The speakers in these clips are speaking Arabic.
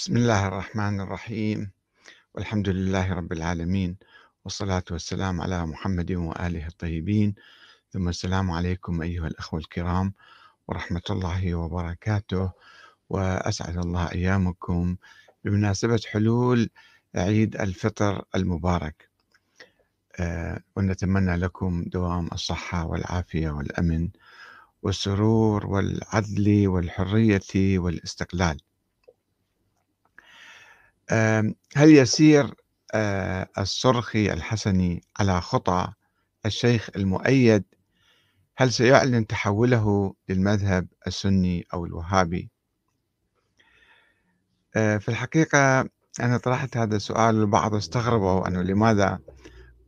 بسم الله الرحمن الرحيم. والحمد لله رب العالمين والصلاة والسلام على محمد وآله الطيبين. ثم السلام عليكم أيها الأخوة الكرام ورحمة الله وبركاته. وأسعد الله أيامكم بمناسبة حلول عيد الفطر المبارك. آه، ونتمنى لكم دوام الصحة والعافية والأمن والسرور والعدل والحرية والاستقلال. هل يسير آه، الصرخي الحسني على خطى الشيخ المؤيد؟ هل سيعلن تحوله للمذهب السني أو الوهابي؟ آه، في الحقيقة أنا طرحت هذا السؤال والبعض استغربوا أنه لماذا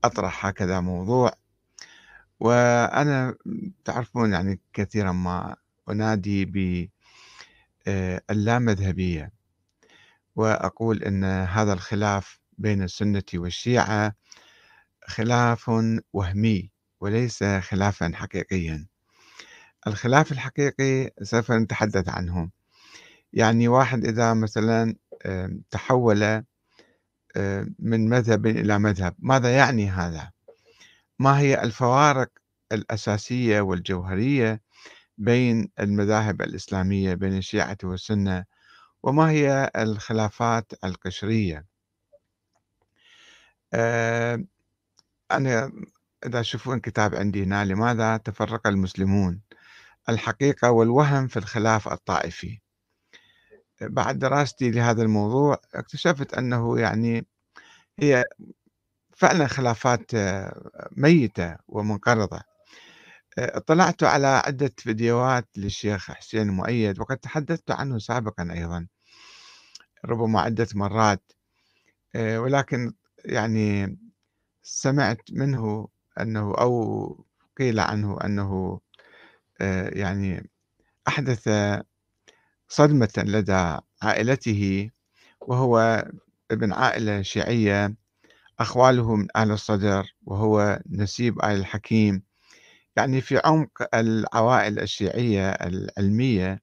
أطرح هكذا موضوع؟ وأنا تعرفون يعني كثيرا ما أنادي باللامذهبية آه، وأقول أن هذا الخلاف بين السنة والشيعة خلاف وهمي وليس خلافا حقيقيا. الخلاف الحقيقي سوف نتحدث عنه. يعني واحد إذا مثلا تحول من مذهب إلى مذهب ماذا يعني هذا؟ ما هي الفوارق الأساسية والجوهرية بين المذاهب الإسلامية بين الشيعة والسنة وما هي الخلافات القشرية؟ آه، أنا إذا تشوفون كتاب عندي هنا لماذا تفرق المسلمون؟ الحقيقة والوهم في الخلاف الطائفي. بعد دراستي لهذا الموضوع اكتشفت أنه يعني هي فعلا خلافات آه، ميتة ومنقرضة. اطلعت على عدة فيديوهات للشيخ حسين مؤيد وقد تحدثت عنه سابقا أيضا ربما عدة مرات آه، ولكن يعني سمعت منه أنه أو قيل عنه أنه آه، يعني أحدث صدمة لدى عائلته وهو ابن عائلة شيعية أخواله من أهل الصدر وهو نسيب آل الحكيم. يعني في عمق العوائل الشيعية العلمية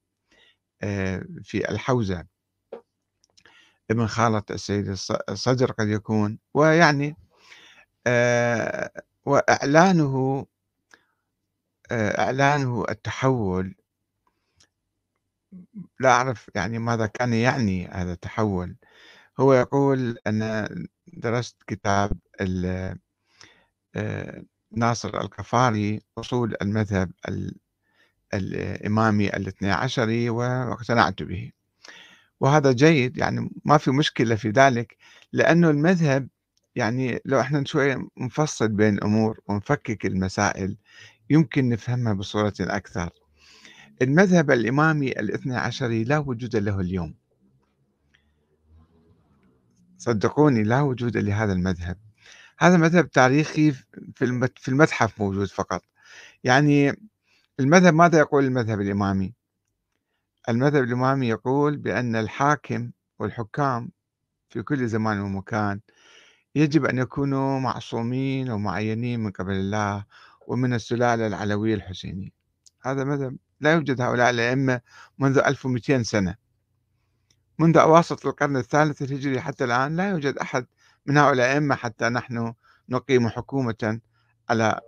آه، في الحوزة. ابن خالة السيد الصدر قد يكون. ويعني آه، وإعلانه آه، إعلانه التحول. لا أعرف يعني ماذا كان يعني هذا التحول. هو يقول أنا درست كتاب ناصر القفاري أصول المذهب الإمامي الاثني عشري واقتنعت به. وهذا جيد يعني ما في مشكلة في ذلك لأنه المذهب يعني لو إحنا شوية نفصل بين الأمور ونفكك المسائل يمكن نفهمها بصورة أكثر. المذهب الإمامي الاثني عشري لا وجود له اليوم. صدقوني لا وجود لهذا المذهب. هذا مذهب تاريخي في المتحف موجود فقط. يعني المذهب ماذا يقول المذهب الإمامي؟ المذهب الإمامي يقول بأن الحاكم والحكام في كل زمان ومكان يجب أن يكونوا معصومين ومعينين من قبل الله ومن السلالة العلوية الحسينية. هذا مذهب لا يوجد هؤلاء الأئمة منذ 1200 سنة. منذ أواسط القرن الثالث الهجري حتى الآن لا يوجد أحد من هؤلاء الأئمة حتى نحن نقيم حكومة على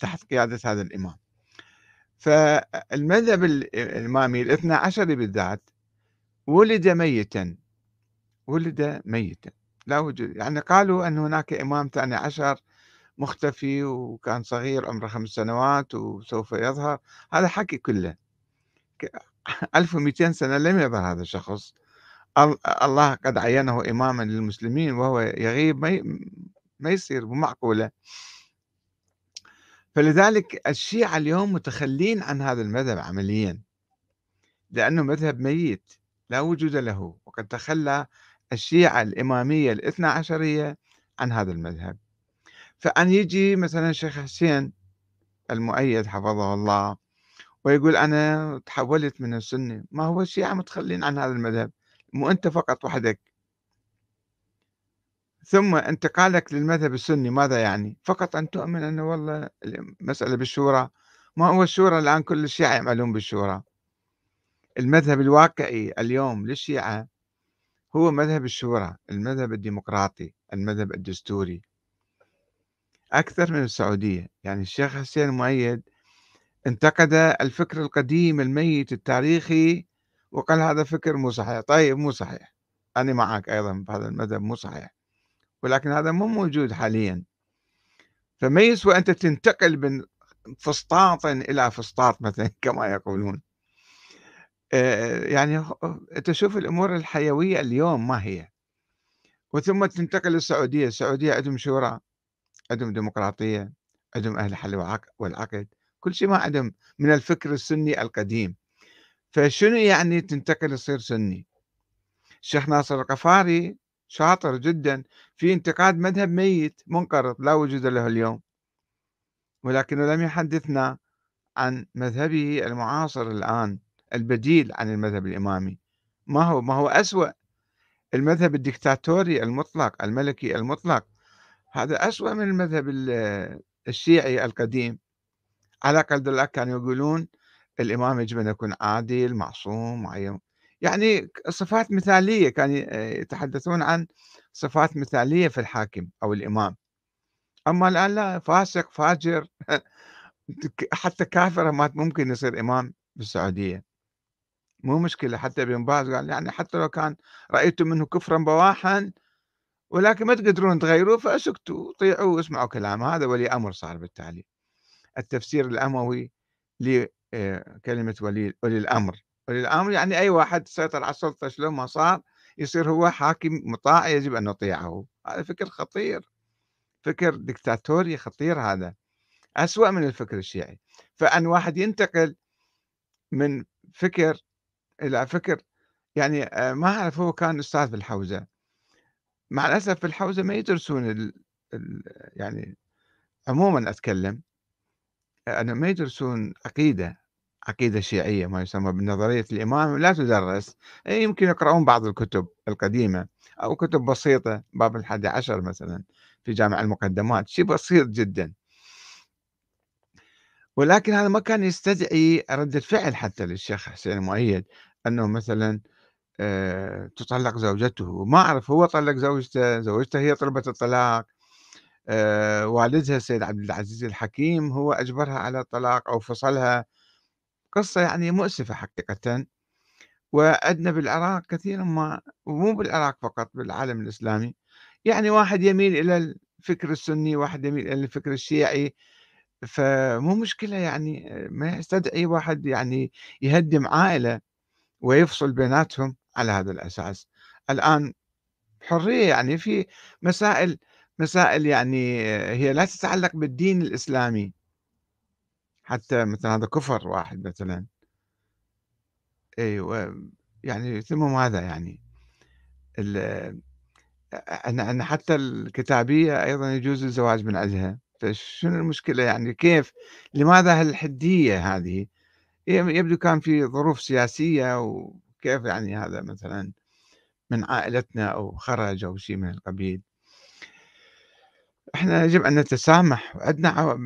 تحت قيادة هذا الإمام. فالمذهب الإمامي الاثنى عشري بالذات ولد ميتا ولد ميتا. لا وجود يعني قالوا أن هناك إمام ثاني عشر مختفي وكان صغير عمره خمس سنوات وسوف يظهر. هذا حكي كله. 1200 سنة لم يظهر هذا الشخص. الله قد عينه إماما للمسلمين وهو يغيب ما يصير معقولة. فلذلك الشيعة اليوم متخلين عن هذا المذهب عمليا لأنه مذهب ميت لا وجود له وقد تخلى الشيعة الإمامية الاثنى عشرية عن هذا المذهب. فأن يجي مثلا الشيخ حسين المؤيد حفظه الله ويقول أنا تحولت من السنة ما هو الشيعة متخلين عن هذا المذهب؟ مو أنت فقط وحدك ثم انتقالك للمذهب السني ماذا يعني؟ فقط أن تؤمن أنه والله المسألة بالشورى ما هو الشورى الآن كل الشيعة يعملون بالشورى المذهب الواقعي اليوم للشيعة هو مذهب الشورى، المذهب الديمقراطي، المذهب الدستوري. أكثر من السعودية، يعني الشيخ حسين المؤيد انتقد الفكر القديم الميت التاريخي وقال هذا فكر مو صحيح، طيب مو صحيح، أنا معك أيضًا بهذا المذهب مو صحيح، ولكن هذا مو موجود حاليًا. فما يسوى أنت تنتقل من فسطاط إلى فسطاط مثلًا كما يقولون. آآ يعني أنت شوف الأمور الحيوية اليوم ما هي، وثم تنتقل للسعودية، السعودية عندهم شورى، عندهم ديمقراطية، عندهم أهل الحل والعق والعقد، كل شيء ما عندهم من الفكر السني القديم، فشنو يعني تنتقل تصير سني؟ الشيخ ناصر القفاري شاطر جدًا في انتقاد مذهب ميت منقرض لا وجود له اليوم، ولكنه لم يحدثنا عن مذهبه المعاصر الآن البديل عن المذهب الإمامي، ما هو ما هو أسوأ المذهب الدكتاتوري المطلق الملكي المطلق هذا أسوأ من المذهب الشيعي القديم على الأقل كانوا يقولون الإمام يجب أن يكون عادل معصوم معين. يعني صفات مثالية كانوا يتحدثون عن صفات مثالية في الحاكم أو الإمام. أما الآن لا فاسق فاجر حتى كافر ما ممكن يصير إمام بالسعودية مو مشكلة حتى ابن باز قال يعني حتى لو كان رأيتم منه كفرا بواحا ولكن ما تقدرون تغيروه فاسكتوا طيعوا واسمعوا كلامه. هذا ولي أمر صار بالتالي التفسير الأموي لكلمة ولي ولي الأمر. ولي الأمر يعني أي واحد سيطر على السلطة شلون ما صار يصير هو حاكم مطاع يجب أن نطيعه. هذا فكر خطير. فكر دكتاتوري خطير هذا. أسوأ من الفكر الشيعي. فأن واحد ينتقل من فكر إلى فكر يعني ما أعرف هو كان أستاذ بالحوزة مع الأسف في الحوزة ما يدرسون ال يعني عمومًا أتكلم، أنا ما يدرسون عقيدة، عقيدة شيعية ما يسمى بنظرية الإمامة لا تُدرّس، يمكن يقرؤون بعض الكتب القديمة أو كتب بسيطة باب الحادي عشر مثلًا في جامع المقدمات، شيء بسيط جدًا. ولكن هذا ما كان يستدعي ردة فعل حتى للشيخ حسين المؤيد أنه مثلًا آآ تطلّق زوجته، ما أعرف هو طلّق زوجته، زوجته هي طلبت الطلاق، والدها السيد عبد العزيز الحكيم هو أجبرها على الطلاق أو فصلها، قصة يعني مؤسفة حقيقةً، وعندنا بالعراق كثيرًا ما ومو بالعراق فقط بالعالم الإسلامي، يعني واحد يميل إلى الفكر السني، واحد يميل إلى الفكر الشيعي، فمو مشكلة يعني ما يستدعي واحد يعني يهدّم عائلة ويفصل بيناتهم على هذا الأساس. الآن حرية يعني في مسائل مسائل يعني هي لا تتعلق بالدين الإسلامي. حتى مثلًا هذا كفر واحد مثلًا. أيوه، يعني ثم ماذا يعني؟ أن حتى الكتابية أيضًا يجوز الزواج من عندها، فشنو المشكلة يعني كيف؟ لماذا هالحدية هذه؟ يبدو كان في ظروف سياسية وكيف يعني هذا مثلًا من عائلتنا أو خرج أو شيء من القبيل. إحنا يجب أن نتسامح، وعندنا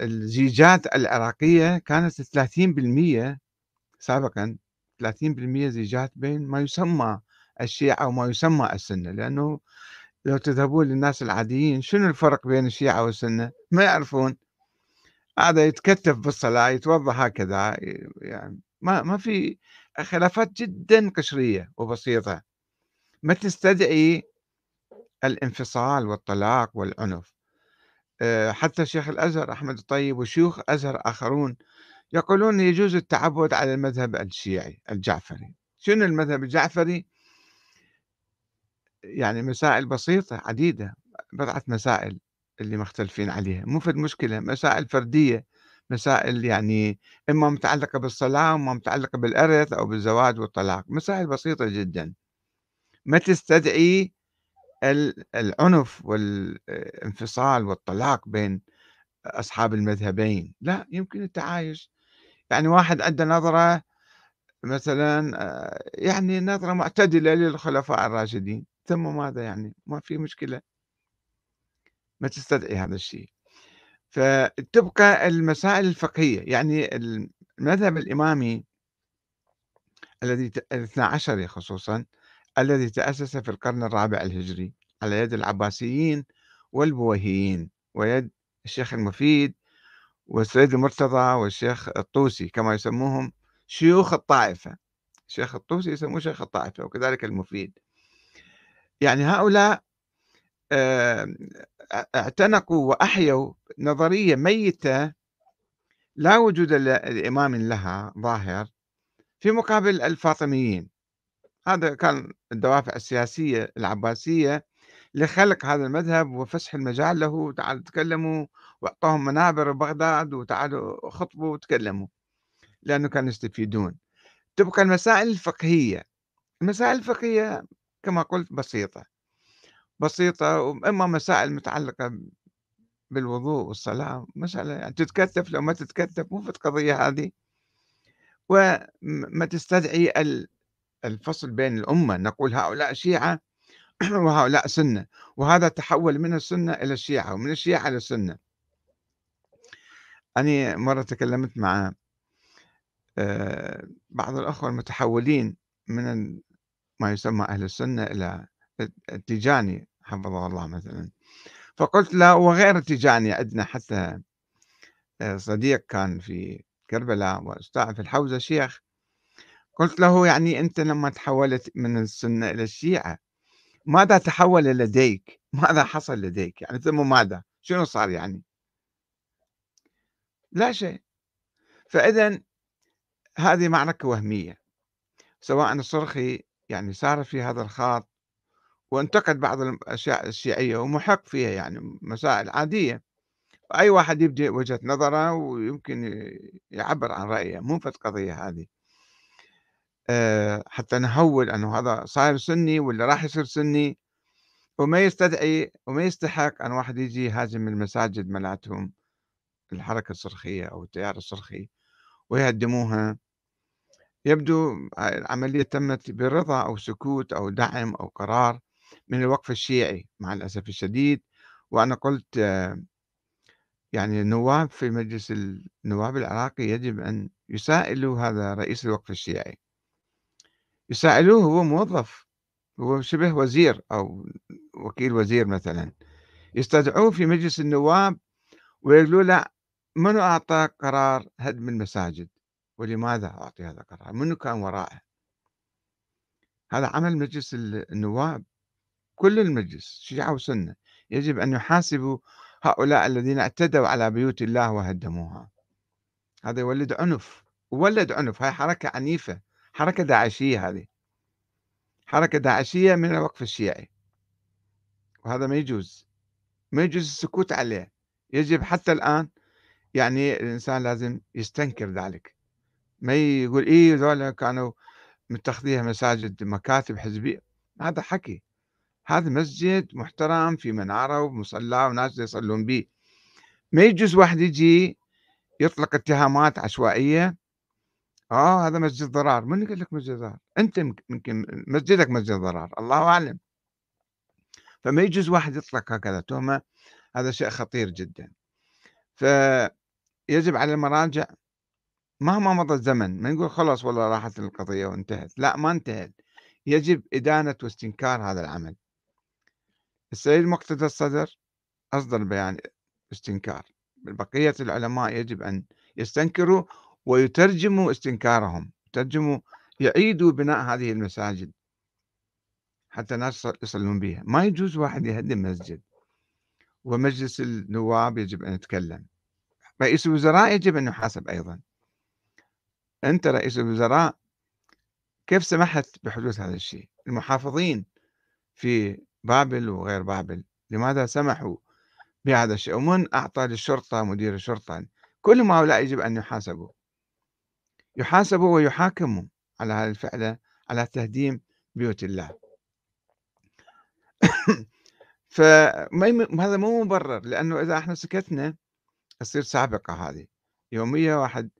الزيجات العراقية كانت 30% سابقًا 30% زيجات بين ما يسمى الشيعة وما يسمى السنة، لأنه لو تذهبون للناس العاديين شنو الفرق بين الشيعة والسنة؟ ما يعرفون. هذا يتكتف بالصلاة يتوضأ هكذا يعني ما ما في خلافات جدًا قشرية وبسيطة، ما تستدعي الانفصال والطلاق والعنف. آآ حتى شيخ الأزهر أحمد الطيب وشيوخ أزهر آخرون يقولون يجوز التعبُّد على المذهب الشيعي الجعفري. شنو المذهب الجعفري؟ يعني مسائل بسيطة عديدة، بضعة مسائل. اللي مختلفين عليها مو فد مشكلة مسائل فردية مسائل يعني إما متعلقة بالصلاة وإما متعلقة بالإرث أو بالزواج والطلاق مسائل بسيطة جدا ما تستدعي العنف والانفصال والطلاق بين أصحاب المذهبين لا يمكن التعايش. يعني واحد عنده نظرة مثلا يعني نظرة معتدلة للخلفاء الراشدين ثم ماذا يعني؟ ما في مشكلة. ما تستدعي هذا الشيء. فتبقى المسائل الفقهية يعني المذهب الإمامي الذي الاثنى عشري خصوصا الذي تأسس في القرن الرابع الهجري على يد العباسيين والبويهيين ويد الشيخ المفيد والسيد المرتضى والشيخ الطوسي كما يسموهم شيوخ الطائفة. الشيخ الطوسي يسموه شيخ الطائفة وكذلك المفيد. يعني هؤلاء اعتنقوا وأحيوا نظرية ميتة لا وجود لإمام لها ظاهر في مقابل الفاطميين. هذا كان الدوافع السياسية العباسية لخلق هذا المذهب وفسح المجال له تعالوا تكلموا واعطاهم منابر بغداد وتعالوا خطبوا وتكلموا لأنه كانوا يستفيدون. تبقى المسائل الفقهية. المسائل الفقهية كما قلت بسيطة. بسيطة وإما مسائل متعلقة بالوضوء والصلاة مسألة يعني تتكتف لو ما تتكتف مو في القضية هذه. وما تستدعي الفصل بين الأمة نقول هؤلاء شيعة وهؤلاء سنة وهذا تحول من السنة إلى الشيعة ومن الشيعة إلى السنة أنا مرة تكلمت مع آه، بعض الأخوة المتحولين من ما يسمى أهل السنة إلى التيجاني حفظه الله مثلا. فقلت له وغير التيجاني عندنا حتى آه، صديق كان في كربلاء وأستاذ في الحوزة شيخ قلت له يعني أنت لما تحولت من السنة إلى الشيعة ماذا تحول لديك؟ ماذا حصل لديك؟ يعني ثم ماذا؟ شنو صار يعني؟ لا شيء فإذا هذه معركة وهمية سواء الصرخي يعني سار في هذا الخاط وانتقد بعض الأشياء الشيعية ومحق فيها يعني مسائل عادية أي واحد يبدي وجهة نظره ويمكن يعبر عن رأيه مو في القضية هذه حتى نهول أنه هذا صاير سني ولا راح يصير سني. وما يستدعي وما يستحق أن واحد يجي يهاجم المساجد ملاتهم الحركة الصرخية أو التيار الصرخي ويهدموها. يبدو العملية تمت برضا أو سكوت أو دعم أو قرار من الوقف الشيعي مع الأسف الشديد. وأنا قلت يعني النواب في مجلس النواب العراقي يجب أن يسائلوا هذا رئيس الوقف الشيعي. يسائلوه هو موظف هو شبه وزير أو وكيل وزير مثلا. يستدعوه في مجلس النواب ويقولوا له منو أعطى قرار هدم المساجد؟ ولماذا أعطي هذا القرار؟ منو كان وراءه هذا عمل مجلس النواب كل المجلس شيعة وسنة. يجب أن يحاسبوا هؤلاء الذين اعتدوا على بيوت الله وهدموها. هذا يولد عنف ولد عنف هاي حركة عنيفة. حركة داعشية هذه. حركة داعشية من الوقف الشيعي. وهذا ما يجوز. ما يجوز السكوت عليه. يجب حتى الآن يعني الإنسان لازم يستنكر ذلك. ما يقول إيه ذولا كانوا متخذيها مساجد مكاتب حزبية. هذا حكي. هذا مسجد محترم في منارة ومصلى وناس يصلون به. ما يجوز واحد يجي يطلق اتهامات عشوائية آه هذا مسجد ضرار. من قال لك مسجد ضرار؟ أنت يمكن مسجدك مسجد ضرار الله أعلم. فما يجوز واحد يطلق هكذا تهمة هذا شيء خطير جدا. فيجب على المراجع مهما مضى الزمن ما نقول خلاص والله راحت القضية وانتهت. لا ما انتهت. يجب إدانة واستنكار هذا العمل. السيد مقتدى الصدر أصدر بيان استنكار. بقية العلماء يجب أن يستنكروا ويترجموا استنكارهم يترجموا يعيدوا بناء هذه المساجد. حتى الناس يصلون بها ما يجوز واحد يهدم مسجد. ومجلس النواب يجب أن يتكلم. رئيس الوزراء يجب أن يحاسب أيضا. أنت رئيس الوزراء كيف سمحت بحدوث هذا الشيء؟ المحافظين في بابل وغير بابل لماذا سمحوا بهذا الشيء؟ ومن أعطى للشرطة مدير الشرطة كل هؤلاء يجب أن يحاسبوا. يحاسبوا ويحاكموا على هذه الفعلة على تهديم بيوت الله. فهذا مو مبرر لأنه إذا إحنا سكتنا تصير سابقة هذه. يومية واحد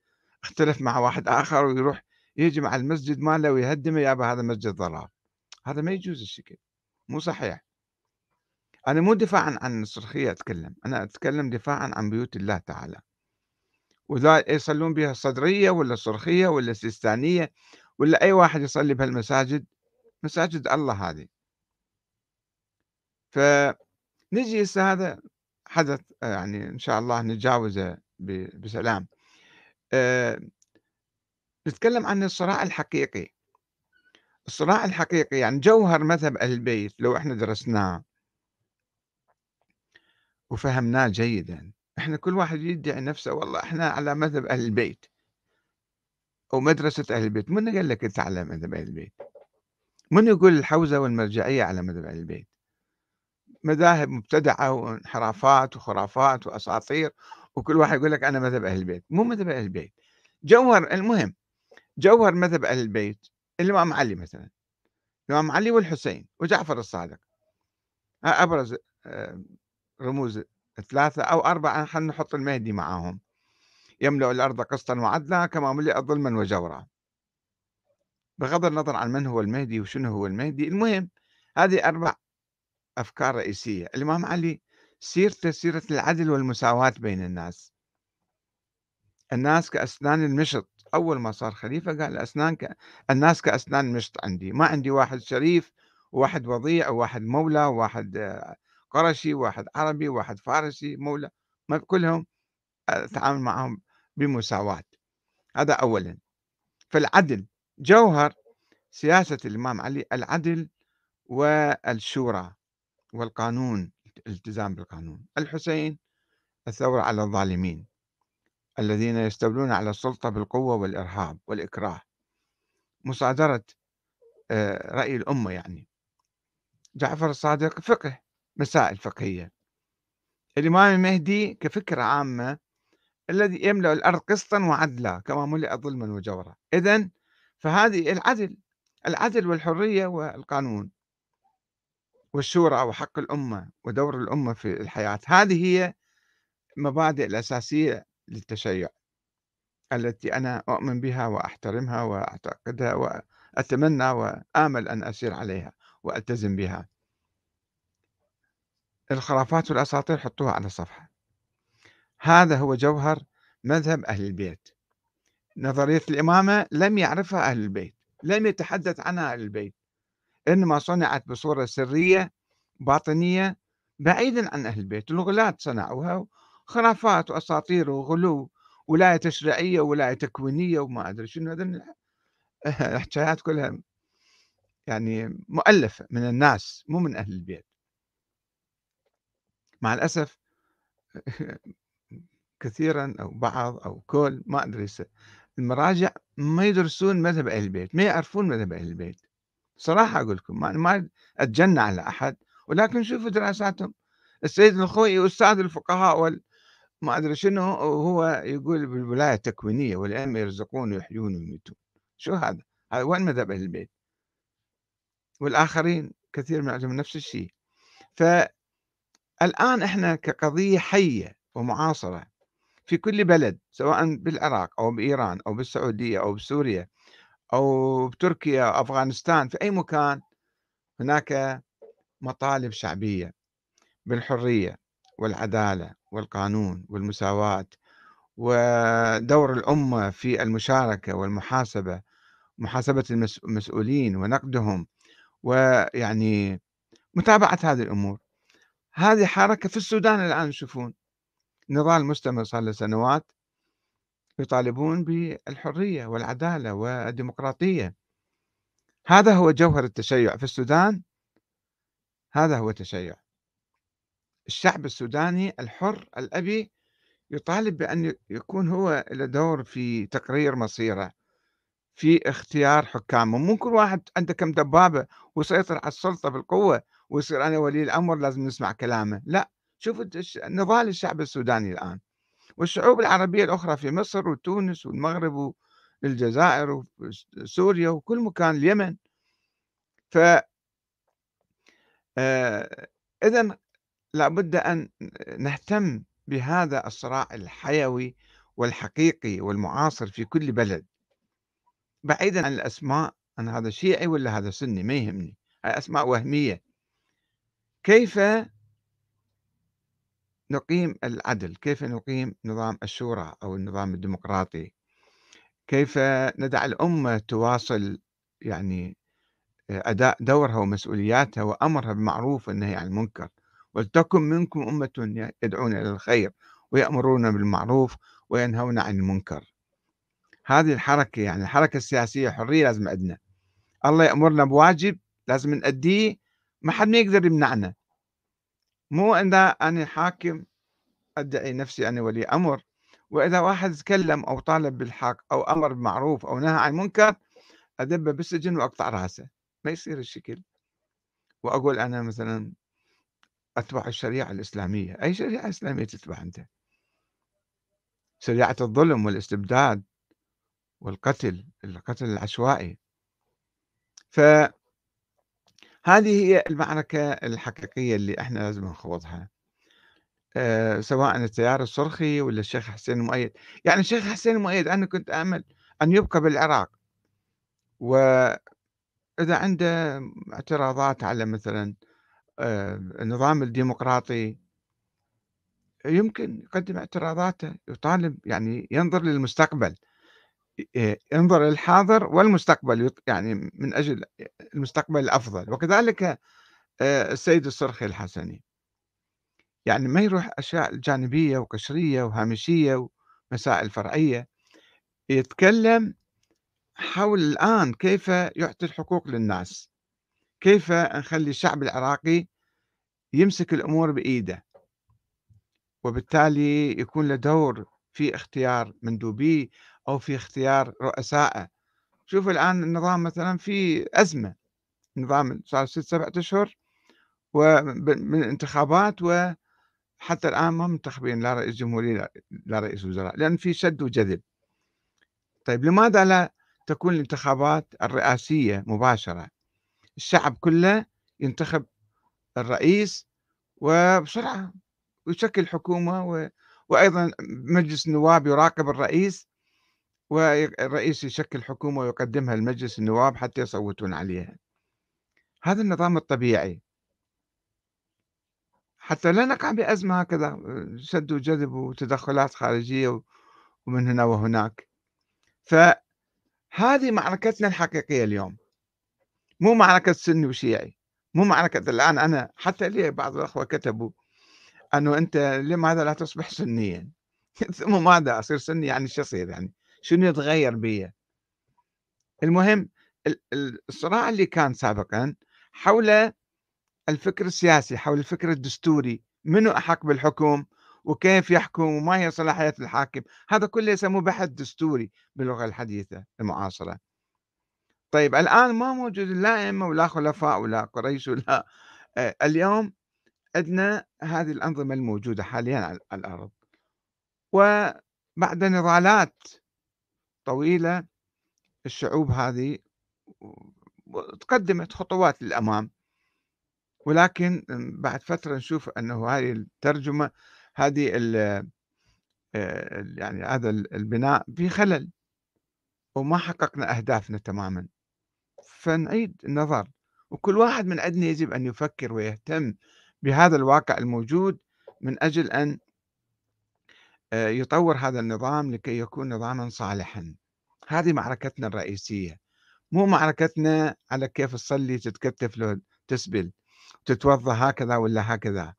اختلف مع واحد آخر ويروح يجي مع المسجد ماله ويهدمه يابا هذا مسجد ضرار هذا ما يجوز الشكل مو صحيح. أنا مو دفاعا عن الصرخية أتكلم أنا أتكلم دفاعا عن بيوت الله تعالى. وذا يصلون بها الصدرية ولا الصرخية ولا السيستانية ولا أي واحد يصلي بهالمساجد؟ مساجد الله هذه. فنجي هسه هذا حدث يعني إن شاء الله نتجاوزه بسلام. آه، نتكلم عن الصراع الحقيقي. الصراع الحقيقي يعني جوهر مذهب أهل البيت لو إحنا درسناه وفهمناه جيدا. إحنا كل واحد يدعي نفسه والله إحنا على مذهب أهل البيت. أو مدرسة أهل البيت. من قال لك أنت على مذهب أهل البيت؟ من يقول الحوزة والمرجعية على مذهب أهل البيت؟ مذاهب مبتدعة وانحرافات وخرافات وأساطير وكل واحد يقول لك أنا مذهب أهل البيت. مو مذهب أهل البيت. جوهر المهم جوهر مذهب أهل البيت الإمام علي مثلا. الإمام علي والحسين وجعفر الصادق. أبرز آه، رموز ثلاثة أو أربعة خلينا نحط المهدي معاهم. يملأ الأرض قسطا وعدلا كما ملئ ظلما وجورا. بغض النظر عن من هو المهدي وشنو هو المهدي المهم هذه أربع أفكار رئيسية. الإمام علي سيرته سيرة العدل والمساواة بين الناس. الناس كأسنان المشط. أول ما صار خليفة قال الأسنان ك... الناس كأسنان المشط عندي. ما عندي واحد شريف وواحد وضيع وواحد مولى وواحد قرشي وواحد عربي وواحد فارسي مولى كلهم أتعامل معهم بمساواة. هذا أولا. فالعدل جوهر سياسة الإمام علي العدل والشورى والقانون الالتزام بالقانون. الحسين الثورة على الظالمين الذين يستولون على السلطة بالقوة والإرهاب والإكراه. مصادرة آه، رأي الأمة يعني. جعفر الصادق فقه. مسائل فقهية الإمام المهدي كفكرة عامة الذي يملأ الأرض قسطا وعدلا كما ملئ ظلما وجورا. إذا فهذه العدل العدل والحرية والقانون والشورى وحق الأمة ودور الأمة في الحياة هذه هي المبادئ الأساسية للتشيع التي أنا أؤمن بها وأحترمها وأعتقدها وأتمنى وآمل أن أسير عليها وألتزم بها. الخرافات والأساطير حطوها على الصفحة. هذا هو جوهر مذهب أهل البيت. نظرية الإمامة لم يعرفها أهل البيت لم يتحدث عنها أهل البيت. إنما صنعت بصورة سرية باطنية بعيدا عن أهل البيت. الغلاة صنعوها خرافات وأساطير وغلو ولاية تشريعية وولاية تكوينية وما أدري شنو. هذا الحكايات كلها يعني مؤلفة من الناس مو من أهل البيت. مع الأسف كثيرا أو بعض أو كل ما أدري المراجع ما يدرسون مذهب أهل البيت ما يعرفون مذهب أهل البيت صراحة أقول لكم ما, ما أتجنى على أحد ولكن شوفوا دراساتهم السيد الخوئي أستاذ الفقهاء وال ما أدري شنو وهو يقول بالولاية التكوينية والأئمة يرزقون ويحيون ويميتون شو هذا؟ هذا وين مذهب أهل البيت؟ والآخرين كثير من عندهم نفس الشيء فالآن إحنا كقضية حية ومعاصرة في كل بلد سواء بالعراق أو بإيران أو بالسعودية أو بسوريا أو بتركيا أو أفغانستان في أي مكان هناك مطالب شعبية بالحرية والعدالة والقانون والمساواة ودور الأمة في المشاركة والمحاسبة محاسبة المسؤولين ونقدهم ويعني متابعة هذه الأمور. هذه حركة في السودان الآن تشوفون نضال مستمر صار له سنوات يطالبون بالحرية والعدالة والديمقراطية. هذا هو جوهر التشيع في السودان. هذا هو التشيع. الشعب السوداني الحر الأبي يطالب بأن يكون هو له دور في تقرير مصيره في اختيار حكامه. مو كل واحد عنده كم دبابة ويسيطر على السلطة بالقوة. ويصير أنا ولي الأمر لازم نسمع كلامه. لا شوف نضال الشعب السوداني الآن. والشعوب العربية الأخرى في مصر وتونس والمغرب والجزائر وسوريا وكل مكان اليمن. ف آه، إذا لابد أن نهتم بهذا الصراع الحيوي والحقيقي والمعاصر في كل بلد. بعيدا عن الأسماء أنا هذا شيعي ولا هذا سني؟ ما يهمني. هاي أسماء وهمية. كيف نقيم العدل؟ كيف نقيم نظام الشورى أو النظام الديمقراطي؟ كيف ندع الأمة تواصل يعني أداء دورها ومسؤولياتها وأمرها بالمعروف والنهي عن المنكر؟ ولتكن منكم أمة يدعون إلى الخير ويأمرون بالمعروف وينهون عن المنكر. هذه الحركة يعني الحركة السياسية حرية لازم عندنا. الله يأمرنا بواجب لازم نأديه ما حد ما يقدر يمنعنا. مو إذا أنا حاكم أدعي نفسي أنا ولي أمر. وإذا واحد تكلم أو طالب بالحق أو أمر بالمعروف أو نهى عن المنكر أدبه بالسجن وأقطع رأسه. ما يصير الشكل. وأقول أنا مثلا أتبع الشريعة الإسلامية. أي شريعة إسلامية تتبع أنت؟ شريعة الظلم والاستبداد والقتل القتل العشوائي. فهذه هي المعركة الحقيقية اللي إحنا لازم نخوضها. أه سواء التيار الصرخي ولا الشيخ حسين المؤيد. يعني الشيخ حسين المؤيد أنا كنت أمل أن يبقى بالعراق. وإذا عنده اعتراضات على مثلا أه النظام الديمقراطي يمكن يقدم اعتراضاته يطالب يعني ينظر للمستقبل. ينظر للحاضر والمستقبل يعني من أجل المستقبل الأفضل. وكذلك السيد الصرخي الحسني. يعني ما يروح أشياء جانبية وقشرية وهامشية ومسائل فرعية يتكلم حول الآن كيف يعطي الحقوق للناس. كيف نخلي الشعب العراقي يمسك الأمور بإيده. وبالتالي يكون له دور في اختيار مندوبيه أو في اختيار رؤسائه. شوف الآن النظام مثلا في أزمة نظام صار ست سبعة أشهر ومن انتخابات وحتى الآن ما منتخبين لا رئيس جمهورية لا رئيس وزراء لأن في شد وجذب. طيب لماذا لا تكون الانتخابات الرئاسية مباشرة؟ الشعب كله ينتخب الرئيس وبسرعة ويشكل حكومة و... وأيضا مجلس النواب يراقب الرئيس. والرئيس يشكل حكومة ويقدمها لمجلس النواب حتى يصوتون عليها. هذا النظام الطبيعي. حتى لا نقع بأزمة هكذا شد وجذب وتدخلات خارجية ومن هنا وهناك. فهذه معركتنا الحقيقية اليوم. مو معركة سني وشيعي. مو معركة الآن أنا حتى لي بعض الأخوة كتبوا أنه أنت لماذا لا تصبح سنيا؟ ثم ماذا أصير سني يعني شو يصير يعني. شنو يتغير بي المهم الصراع اللي كان سابقا حول الفكر السياسي حول الفكر الدستوري منو أحق بالحكم وكيف يحكم وما هي صلاحيات الحاكم؟ هذا كله يسموه بحث دستوري باللغة الحديثة المعاصرة. طيب الآن ما موجود لا أئمة ولا خلفاء ولا قريش ولا آه، اليوم عندنا هذه الأنظمة الموجودة حاليا على الأرض. وبعد نضالات طويلة الشعوب هذه تقدمت خطوات للأمام. ولكن بعد فترة نشوف أنه هذه الترجمة هذه آه، يعني هذا البناء في خلل وما حققنا أهدافنا تماما. فنعيد النظر. وكل واحد من عندنا يجب أن يفكر ويهتم بهذا الواقع الموجود من أجل أن يطور هذا النظام لكي يكون نظاما صالحا. هذه معركتنا الرئيسية. مو معركتنا على كيف تصلي تتكتف لو تسبل تتوضا هكذا ولا هكذا.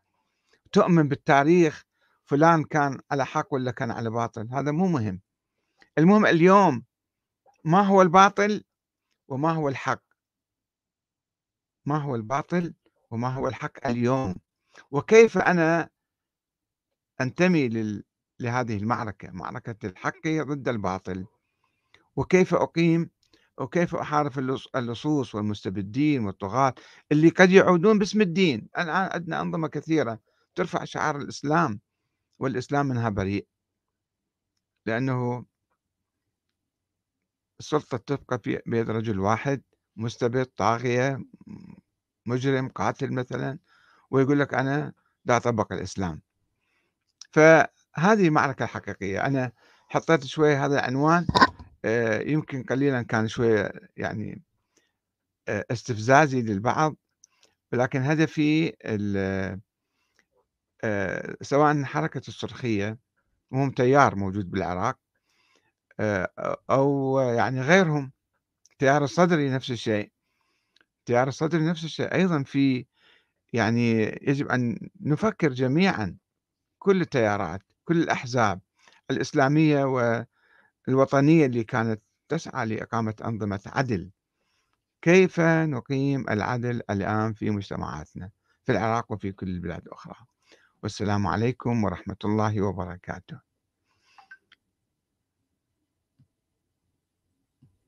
تؤمن بالتاريخ فلان كان على حق ولا كان على باطل. هذا مو مهم. المهم اليوم ما هو الباطل وما هو الحق. ما هو الباطل وما هو الحق اليوم. وكيف أنا أنتمي لل... لهذه المعركة معركة الحق ضد الباطل. وكيف أقيم؟ وكيف أحارب اللصوص والمستبدين والطغاة اللي قد يعودون باسم الدين؟ الآن عندنا أنظمة كثيرة ترفع شعار الإسلام والإسلام منها بريء. لأنه السلطة تبقى في بيد رجل واحد مستبد طاغية مجرم قاتل مثلا ويقول لك أنا لا أطبق الإسلام. فهذه معركة حقيقية. أنا حطيت شوي هذا العنوان آه، يمكن قليلا كان شوية يعني آه، استفزازي للبعض ولكن هدفي آه، سواء حركة الصرخية وهم تيار موجود بالعراق أو يعني غيرهم تيار الصدري نفس الشيء. التيار الصدري نفس الشيء. أيضًا في يعني يجب أن نفكر جميعًا كل التيارات، كل الأحزاب الإسلامية والوطنية اللي كانت تسعى لإقامة أنظمة عدل، كيف نقيم العدل الآن في مجتمعاتنا في العراق وفي كل البلاد الأخرى؟ والسلام عليكم ورحمة الله وبركاته.